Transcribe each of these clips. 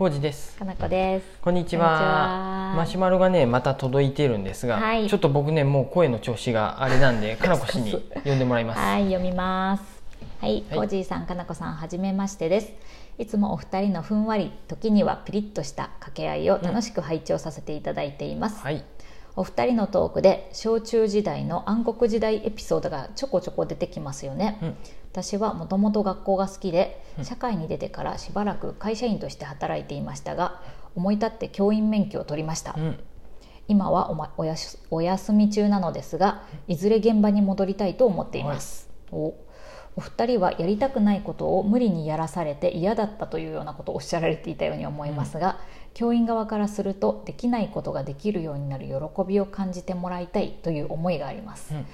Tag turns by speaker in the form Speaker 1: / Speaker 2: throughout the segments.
Speaker 1: コウジです
Speaker 2: かなこです。
Speaker 1: こんにちはマシュマロがねまた届いているんですが、
Speaker 2: はい
Speaker 1: ちょっと僕ねもう声の調子があれなんで かなこ氏に呼んでもらいます
Speaker 2: はい、読みます。はい、
Speaker 1: はい
Speaker 2: コージーさん、かなこさん、はじめましてです。いつもお二人のふんわり、時にはピリッとした掛け合いを楽しく拝聴させていただいています。
Speaker 1: はい
Speaker 2: お二人のトークで小中時代の暗黒時代エピソードがちょこちょこ出てきますよね。
Speaker 1: うん。
Speaker 2: 私はもともと学校が好きで
Speaker 1: うん。
Speaker 2: 社会に出てからしばらく会社員として働いていましたが思い立って教員免許を取りました、
Speaker 1: うん。
Speaker 2: 今はお,、ま、おやしお休み中なのですがいずれ現場に戻りたいと思っています、おお二人はやりたくないことを無理にやらされて嫌だったというようなことをおっしゃられていたように思いますが、教員側からするとできないことができるようになる喜びを感じてもらいたいという思いがあります、
Speaker 1: うん。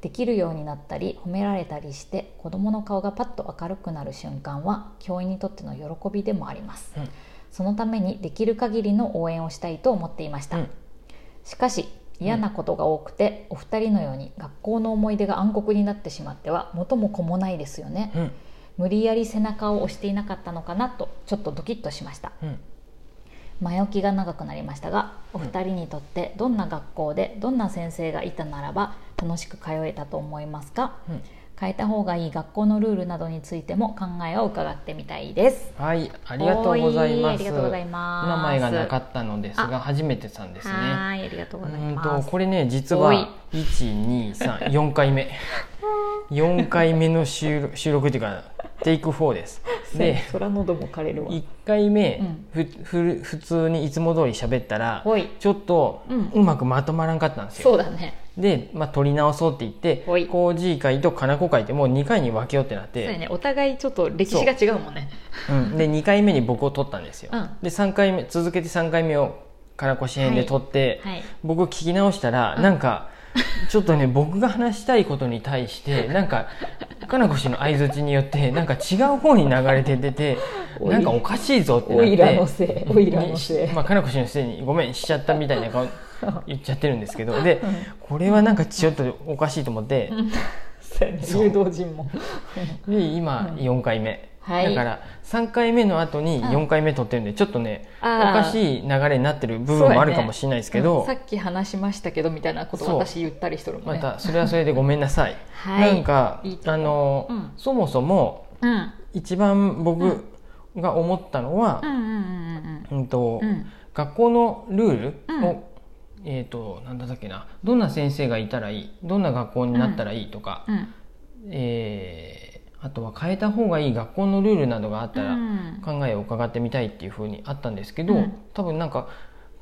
Speaker 2: できるようになったり褒められたりして子どもの顔がパッと明るくなる瞬間は教員にとっての喜びでもあります、
Speaker 1: うん。
Speaker 2: そのためにできる限りの応援をしたいと思っていました、
Speaker 1: うん。
Speaker 2: しかし嫌なことが多くて、お二人のように学校の思い出が暗黒になってしまっては元も子もないですよね、
Speaker 1: うん。
Speaker 2: 無理やり背中を押していなかったのかなとちょっとドキッとしました。
Speaker 1: うん。
Speaker 2: 前置きが長くなりましたがお二人にとってどんな学校でどんな先生がいたならば楽しく通えたと思いますか？
Speaker 1: うん
Speaker 2: 変えた方がいい学校のルールなどについても考えを伺ってみたいです。
Speaker 1: はいありがとうございます。
Speaker 2: おーありがとうございます。
Speaker 1: 名前がなかったのですが
Speaker 2: あ
Speaker 1: 初めてさんですね。
Speaker 2: はいありがとうござい
Speaker 1: うん
Speaker 2: ます
Speaker 1: とこれね実
Speaker 2: お
Speaker 1: はい1234回目。4回目の収録収録っていうかテイク4ですで
Speaker 2: 空喉も枯れるわ。
Speaker 1: 1回目、
Speaker 2: うん。
Speaker 1: ふふ普通にいつも通り喋ったらちょっと
Speaker 2: う
Speaker 1: まくまとまらんかったんですよ、
Speaker 2: そうだね。
Speaker 1: で、まあ、取り直そうって言って
Speaker 2: ほい。
Speaker 1: 工事会とかなこ会ってもう2回に分けようってなっ
Speaker 2: そうね。お互いちょっと歴史が違うもんね。
Speaker 1: うん、で2回目に僕を取ったんですよ、
Speaker 2: うん。
Speaker 1: で3回目続けて3回目をかなこし編で取って、
Speaker 2: はい。
Speaker 1: 僕聞き直したら、
Speaker 2: うん。
Speaker 1: なんかちょっとね僕が話したいことに対してなんかかなこ氏の相づちによってなんか違う方に流れて出てなんかおかしいぞってなって
Speaker 2: おいらのせいおいらのせい。
Speaker 1: にまあ、かなこ氏のせいにごめんしちゃったみたいな顔言っちゃってるんですけどでこれはなんかちょっとおかしいと思って。
Speaker 2: そうやね。
Speaker 1: そう。
Speaker 2: 誘導陣も
Speaker 1: で今4回目、
Speaker 2: はい。
Speaker 1: だから3回目の後に4回目取ってるんでちょっとねおかしい流れになってる部分もあるかもしれないですけど、
Speaker 2: うん。さっき話しましたけどみたいなこと私言ったりしとるもんね。
Speaker 1: またそれはそれでごめんなさい、
Speaker 2: はい。
Speaker 1: なんかあの、
Speaker 2: うん。
Speaker 1: そもそも
Speaker 2: うん。
Speaker 1: 一番
Speaker 2: うん。
Speaker 1: 僕が思ったのは学校のルールを、
Speaker 2: うん。
Speaker 1: えっ、となんだっけな。どんな先生がいたらいい？どんな学校になったらいい？とか、
Speaker 2: うん。
Speaker 1: えーあとは変えた方がいい学校のルールなどがあったら
Speaker 2: うん。
Speaker 1: 考えを伺ってみたいっていうふうにあったんですけど、
Speaker 2: うん。
Speaker 1: 多分なんか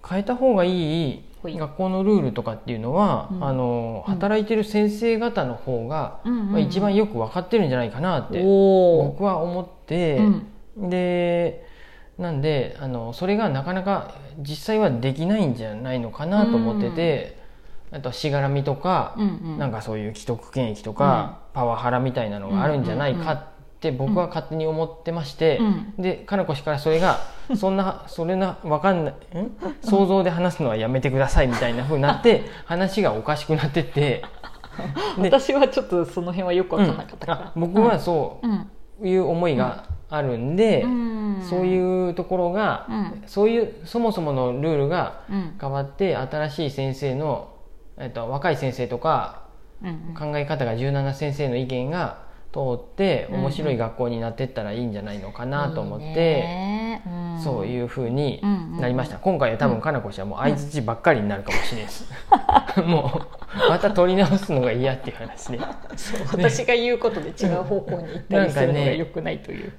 Speaker 1: 変えた方がいい学校のルールとかっていうのは、
Speaker 2: うん。
Speaker 1: あの
Speaker 2: うん。
Speaker 1: 働いてる先生方の方が、
Speaker 2: うんうんうん。
Speaker 1: まあ、一番よく分かってるんじゃないかなって僕は思って、でなんであのそれがなかなか実際はできないんじゃないのかなと思ってて、あとしがらみとか、
Speaker 2: うんうん。
Speaker 1: なんかそういう既得権益とか、パワハラみたいなのがあるんじゃないかって僕は勝手に思ってまして、
Speaker 2: うん。
Speaker 1: でかなこ氏からそれがそんなそれなわかんないん？想像で話すのはやめてくださいみたいな風になって 話がおかしくなってって。で
Speaker 2: 私はちょっとその辺はよく分かんなかったから、
Speaker 1: あ僕はそ
Speaker 2: うん。
Speaker 1: ういう思いがあるんで、
Speaker 2: うん。
Speaker 1: そういうところが、
Speaker 2: うん。
Speaker 1: そういうそもそものルールが
Speaker 2: うん。
Speaker 1: 変わって新しい先生の、えっと、若い先生とか
Speaker 2: うん
Speaker 1: 考え方が柔軟な先生の意見が通って
Speaker 2: うん
Speaker 1: 面白い学校になっていったらいいんじゃないのかなと思って、
Speaker 2: いいね。うん。
Speaker 1: そういうふうに
Speaker 2: うん。
Speaker 1: なりました、今回は多分かなこ氏はもう相づちばっかりになるかもしれないです、もうまた取り直すのが嫌っていう話で。
Speaker 2: そう私が言うことで違う方向に行ったりするのが良くないという、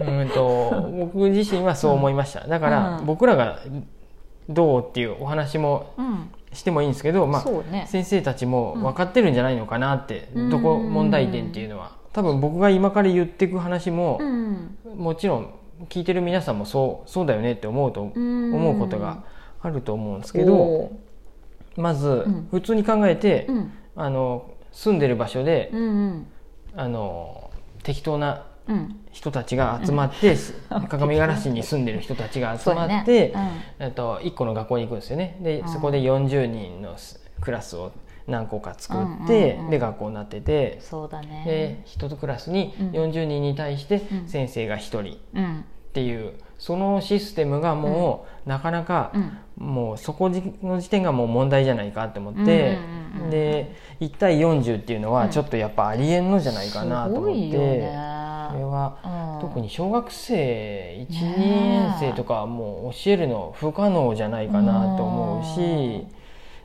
Speaker 1: うんと僕自身はそう思いました。だから
Speaker 2: うん。
Speaker 1: 僕らがどうっていうお話も
Speaker 2: うん
Speaker 1: してもいいんですけど、まあ、
Speaker 2: ね。
Speaker 1: 先生たちも分かってるんじゃないのかなって、
Speaker 2: うん。
Speaker 1: どこ問題点っていうのは。多分僕が今から言っていく話も、
Speaker 2: うん。
Speaker 1: もちろん聞いてる皆さんもそうそうだよねって思うと、
Speaker 2: うん。
Speaker 1: 思うことがあると思うんですけどまず、
Speaker 2: ん。
Speaker 1: 普通に考えて、
Speaker 2: うん。
Speaker 1: あの住んでる場所で、あの適当な
Speaker 2: うん
Speaker 1: 人たちが集まって、鏡ヶ原市に住んでる人たちが集まって、
Speaker 2: ね。
Speaker 1: えっと、1個の学校に行くんですよね。で、
Speaker 2: うん。
Speaker 1: そこで40人のクラスを何個か作って、
Speaker 2: うんうんうん。
Speaker 1: で学校になってて
Speaker 2: そうだね。
Speaker 1: で1クラスに
Speaker 2: うん。
Speaker 1: 40人に対して
Speaker 2: うん。
Speaker 1: 先生が1人。っ
Speaker 2: うん。
Speaker 1: ていうそのシステムがもう、なかなか、もうそこの時点がもう問題じゃないかって思って、で1対40っていうのはちょっとやっぱありえんのじゃないかなと思って、特に小学生12
Speaker 2: ね
Speaker 1: 年生とかはもう教えるの不可能じゃないかなと思うし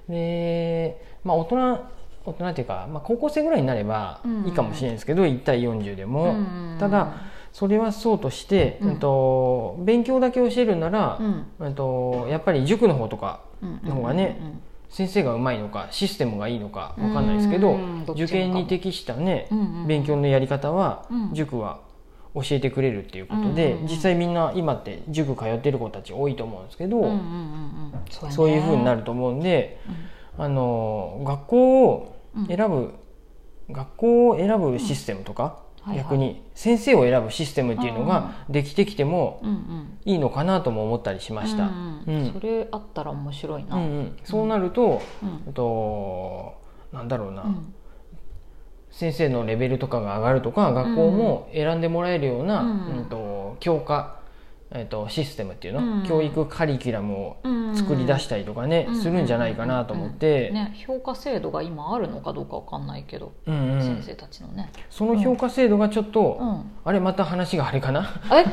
Speaker 1: で、まあ、大人大人っていうか、まあ、高校生ぐらいになればいいかもしれないですけど、1対40でも、ただそれはそうとして、
Speaker 2: うん。
Speaker 1: うんと勉強だけ教えるなら、
Speaker 2: うん。
Speaker 1: うんとやっぱり塾の方とかの方がね、
Speaker 2: うん
Speaker 1: 先生がうまいのかシステムがいいのかわかんないですけど、受験に適したね、
Speaker 2: うんうん。
Speaker 1: 勉強のやり方は、
Speaker 2: うん。
Speaker 1: 塾は教えてくれるっていうことで、
Speaker 2: うんうんうん。
Speaker 1: 実際みんな今って塾通ってる子たち多いと思うんですけど、
Speaker 2: うんうんうんうん。そうやね
Speaker 1: そういう風になると思うんで、あの学校を選ぶ、学校を選ぶシステムとか、
Speaker 2: はいはい。
Speaker 1: 逆に先生を選ぶシステムっていうのができてきても
Speaker 2: うんうん。
Speaker 1: いいのかなとも思ったりしました。
Speaker 2: うんうん
Speaker 1: うん。
Speaker 2: それあったら面白いな、
Speaker 1: うんうん。そうなると、となんだろうな、
Speaker 2: うん
Speaker 1: 先生のレベルとかが上がるとか学校も選んでもらえるような、
Speaker 2: う
Speaker 1: うんんと教科、えっと、システムっていうの、
Speaker 2: うん。
Speaker 1: 教育カリキュラムを
Speaker 2: うん。
Speaker 1: 作り出したりとかね、
Speaker 2: うん。
Speaker 1: するんじゃないかなと思って、
Speaker 2: ね、評価制度が今あるのかどうかわかんないけど、
Speaker 1: うんうん。
Speaker 2: 先生たちのね、
Speaker 1: その評価制度がちょっと、
Speaker 2: うん、
Speaker 1: あれまた話があれかな？
Speaker 2: え？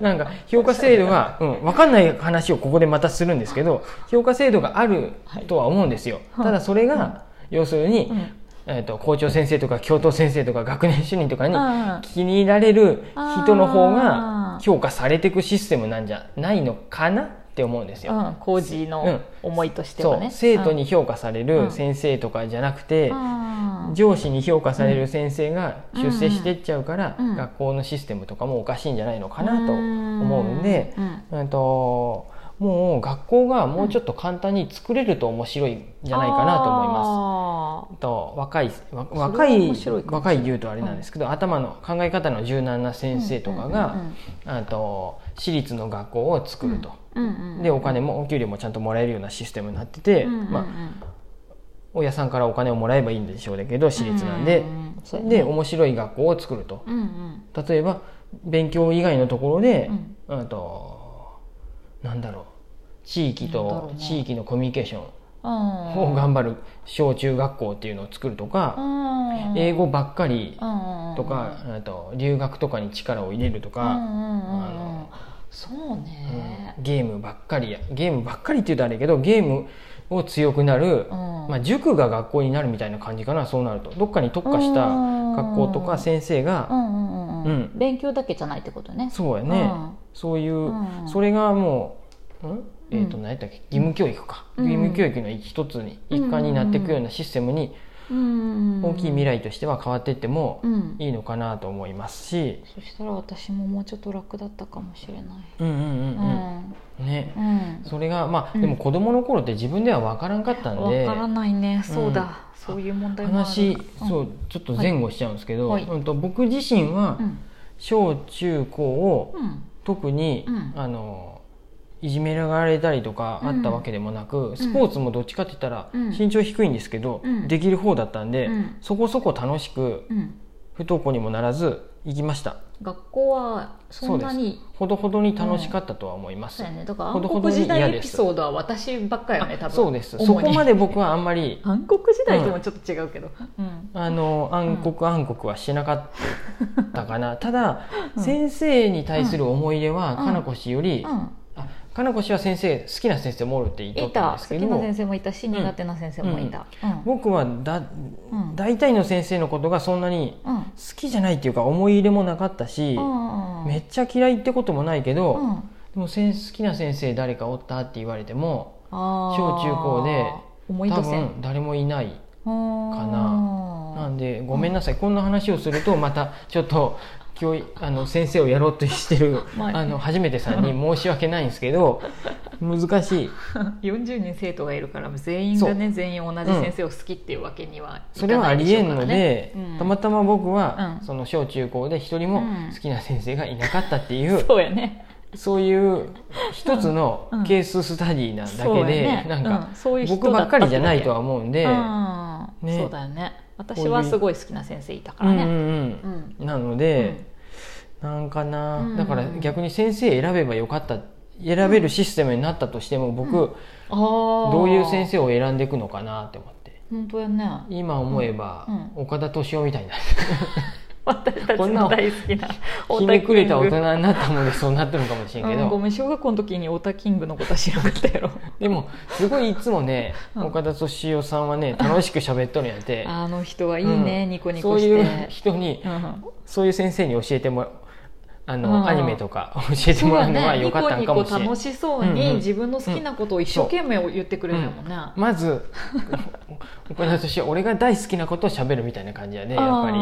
Speaker 1: なんか評価制度が、うん、分かんない話をここでまたするんですけど評価制度があるとは思うんですよ、
Speaker 2: はい。
Speaker 1: ただそれが、要するに、
Speaker 2: うん
Speaker 1: えー、と校長先生とか教頭先生とか学年主任とかに気に入られる人の方
Speaker 2: あ
Speaker 1: が
Speaker 2: ー。
Speaker 1: 評価されていくシステムなんじゃないのかなって思うんですよ。
Speaker 2: うん、工事の思いとしてはね、
Speaker 1: 生徒に評価され
Speaker 2: うん。
Speaker 1: る先生とかじゃなくて、
Speaker 2: うん。
Speaker 1: 上司に評価される先生が出世していっちゃうから、
Speaker 2: うん。
Speaker 1: 学校のシステムとかもおかしいんじゃないのかなと思うんで、
Speaker 2: うん。
Speaker 1: うんともう学校がもうちょっと簡単に作れると面白いんじゃないかなと思います。
Speaker 2: あ
Speaker 1: と若い若い若い言うとあれなんですけど、頭の考え方の柔軟な先生とかが、あと私立の学校を作ると、
Speaker 2: ーうんうんうん。
Speaker 1: でお金もお給料もちゃんともらえるようなシステムになってて、
Speaker 2: うんうんうん
Speaker 1: まあ、親さんからお金をもらえばいいんでしょうけど私立なんで、
Speaker 2: うんうん
Speaker 1: で面白い学校を作ると。
Speaker 2: うんうん。
Speaker 1: 例えば勉強以外のところで、
Speaker 2: うん。
Speaker 1: あとなんだろう地域と地域のコミュニケーション。
Speaker 2: うん。
Speaker 1: を頑張る小中学校っていうのを作るとか、
Speaker 2: うん。
Speaker 1: 英語ばっかり
Speaker 2: うん
Speaker 1: とか、あと留学とかに力を入れるとか、
Speaker 2: そうね、
Speaker 1: ゲームばっかりやゲームばっかりって言うとあれやけどゲームを強くなる、
Speaker 2: うん。
Speaker 1: まあ、塾が学校になるみたいな感じかなそうなると。どっかに特化した学校とか先生が、
Speaker 2: 勉強だけじゃないってことね。
Speaker 1: そうやね、
Speaker 2: うん。
Speaker 1: そういう、
Speaker 2: うん。
Speaker 1: それがもう、ん？えー、と何やったっけ？義務教育か、
Speaker 2: うん。
Speaker 1: 義務教育の一つに一環になっていくようなシステムに
Speaker 2: うん。
Speaker 1: 大きい未来としては変わっていっても
Speaker 2: うん。
Speaker 1: いいのかなと思いますし、
Speaker 2: そしたら私ももうちょっと楽だったかもしれない。
Speaker 1: うんうんうん
Speaker 2: う
Speaker 1: うん。ね。それがまあ、
Speaker 2: うん。
Speaker 1: でも子供の頃って自分では分からんかったんで。
Speaker 2: わからないね。そうだ、そういう問題もある。
Speaker 1: 話、
Speaker 2: うん。
Speaker 1: そうちょっと前後しちゃうんですけど、
Speaker 2: はい。
Speaker 1: うんと僕自身は
Speaker 2: うん。
Speaker 1: 小中高を
Speaker 2: うん。
Speaker 1: 特に、
Speaker 2: うん。
Speaker 1: あのいじめられたりとかあったわけでもなく、スポーツもどっちかって言ったら
Speaker 2: うん。
Speaker 1: 身長低いんですけど、
Speaker 2: うん。
Speaker 1: できる方だったんで、
Speaker 2: うん。
Speaker 1: そこそこ楽しく
Speaker 2: うん。
Speaker 1: 不登校にもならず行きました。
Speaker 2: 学校はそんなに
Speaker 1: ほどほどに楽しかったとは思います、
Speaker 2: そうやね。だから暗黒時代エピソードは私ばっかよね多分。
Speaker 1: そうです。そこまで僕はあんまり。
Speaker 2: 暗黒時代ともちょっと違うけど、うん。
Speaker 1: あの暗黒暗黒はしなかったかな、ただ、
Speaker 2: うん。
Speaker 1: 先生に対する思い入れは、
Speaker 2: うん
Speaker 1: かなこ氏より、
Speaker 2: うん
Speaker 1: あかなこ氏は先生好きな先生もおるって言っと
Speaker 2: い
Speaker 1: ったんですけど。
Speaker 2: た。好きな先生もいた。し苦手な先生もいた、うん。
Speaker 1: 僕はだ、
Speaker 2: うん。
Speaker 1: 大体の先生のことがそんなに
Speaker 2: うん
Speaker 1: 好きじゃないっていうか思い入れもなかったし、
Speaker 2: うん
Speaker 1: めっちゃ嫌いってこともないけど、
Speaker 2: うん。
Speaker 1: でも好きな先生誰かおったって言われても小中高で多分誰もいない
Speaker 2: か
Speaker 1: ななんでごめんなさい、こんな話をするとまたちょっと教育あの先生をやろうとしてる、
Speaker 2: まあ
Speaker 1: あの初めてさんに申し訳ないんですけど難しい。
Speaker 2: 40人生徒がいるから全員がね全員同じ先生を好きっていうわけにはいかない
Speaker 1: それはありえんので、
Speaker 2: うん。
Speaker 1: たまたま僕は、
Speaker 2: うん。
Speaker 1: その小中高で一人も
Speaker 2: うん。
Speaker 1: 好きな先生がいなかったっていう、
Speaker 2: そうやね。
Speaker 1: そういう一つの
Speaker 2: うん。
Speaker 1: ケーススタディなだけで、
Speaker 2: ね。
Speaker 1: なんか、
Speaker 2: うん。そういう人
Speaker 1: 僕ばっかりじゃないとは
Speaker 2: だ
Speaker 1: 思うんで、ね。
Speaker 2: そうだよね私はすごい好きな先生いたからね。
Speaker 1: うんうんうん。なので、なんかな、
Speaker 2: うん。
Speaker 1: だから逆に先生選べばよかった選べるシステムになったとしても僕、
Speaker 2: あー。
Speaker 1: どういう先生を選んでいくのかなって思って。
Speaker 2: 本当やね。
Speaker 1: 今思えば、
Speaker 2: うん。
Speaker 1: 岡田敏夫みたいにな
Speaker 2: 私たち
Speaker 1: こんな
Speaker 2: の大好きな
Speaker 1: ひねくれた大人になったもんでそうなってるのかもしれんけど、
Speaker 2: うんごめん小学校の時にオタキングのことは知らなかったやろ。
Speaker 1: でもすごいいつもね、
Speaker 2: うん。
Speaker 1: 岡田敏夫さんはね楽しく喋っとるんやって。
Speaker 2: あの人はいいね、
Speaker 1: うん。
Speaker 2: ニコニコして。
Speaker 1: そういう人に、
Speaker 2: うん。
Speaker 1: そういう先生に教えてもらあの、
Speaker 2: うん。
Speaker 1: アニメとか 教えてもらうのは良かったんかもしれない、
Speaker 2: ニコニコ楽しそう
Speaker 1: うんうん。
Speaker 2: に自分の好きなことを一生懸命言ってくれるもん。ね、
Speaker 1: まず岡田敏夫俺が大好きなことを喋るみたいな感じやねやっぱり、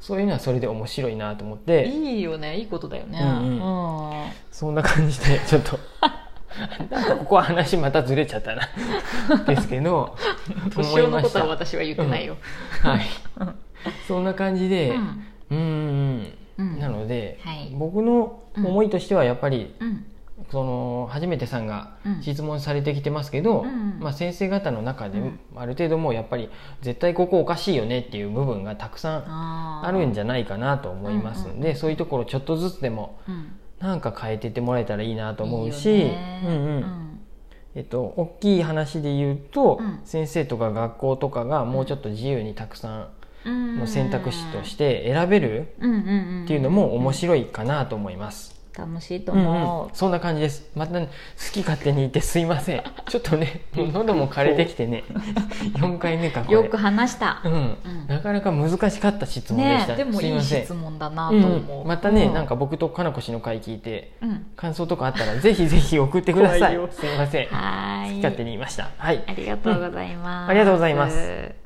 Speaker 1: そういうのはそれで面白いなと思って。
Speaker 2: いいよねいいことだよね、
Speaker 1: うんうん。そんな感じでちょっと。なんかここは話またずれちゃったな。ですけど
Speaker 2: 年男のことは私は言ってないよ、
Speaker 1: はい。そんな感じで
Speaker 2: うん。
Speaker 1: うんうん
Speaker 2: うん
Speaker 1: なので、
Speaker 2: はい。
Speaker 1: 僕の思いとしてはやっぱり、
Speaker 2: うん。
Speaker 1: その初めてさんが
Speaker 2: うん。
Speaker 1: 質問されてきてますけど、
Speaker 2: うん
Speaker 1: まあ、先生方の中で
Speaker 2: うん。
Speaker 1: ある程度もうやっぱり絶対ここおかしいよねっていう部分がたくさん
Speaker 2: あ
Speaker 1: るんじゃないかなと思いますんで、
Speaker 2: うんうん。
Speaker 1: そういうところちょっとずつでも
Speaker 2: うん。
Speaker 1: なんか変えてってもらえたらいいなと思うし
Speaker 2: いい
Speaker 1: うん。うん。えっと、大きい話で言うと、
Speaker 2: うん。
Speaker 1: 先生とか学校とかがもうちょっと自由にたくさんの選択肢として選べる
Speaker 2: うんうんうん。
Speaker 1: っていうのも面白いかなと思います。
Speaker 2: 楽しいと
Speaker 1: う。んうん。
Speaker 2: 思う、
Speaker 1: そんな感じです。また、ね、好き勝手に言ってすいません。ちょっとね喉も枯れてきてね。4回目かこれ。
Speaker 2: よく話した。
Speaker 1: う、ん。
Speaker 2: うん。
Speaker 1: なかなか難しかった質問でした、
Speaker 2: ねでもいい
Speaker 1: すいません。
Speaker 2: 質問だなと
Speaker 1: うん
Speaker 2: 思う、
Speaker 1: うん。またね、
Speaker 2: う
Speaker 1: なんか僕とかなこ氏の回聞いて
Speaker 2: うん。
Speaker 1: 感想とかあったらぜひぜひ送ってください。すいません。好き勝手に言いました。はい。
Speaker 2: ありがとうございます、
Speaker 1: ありがとうございます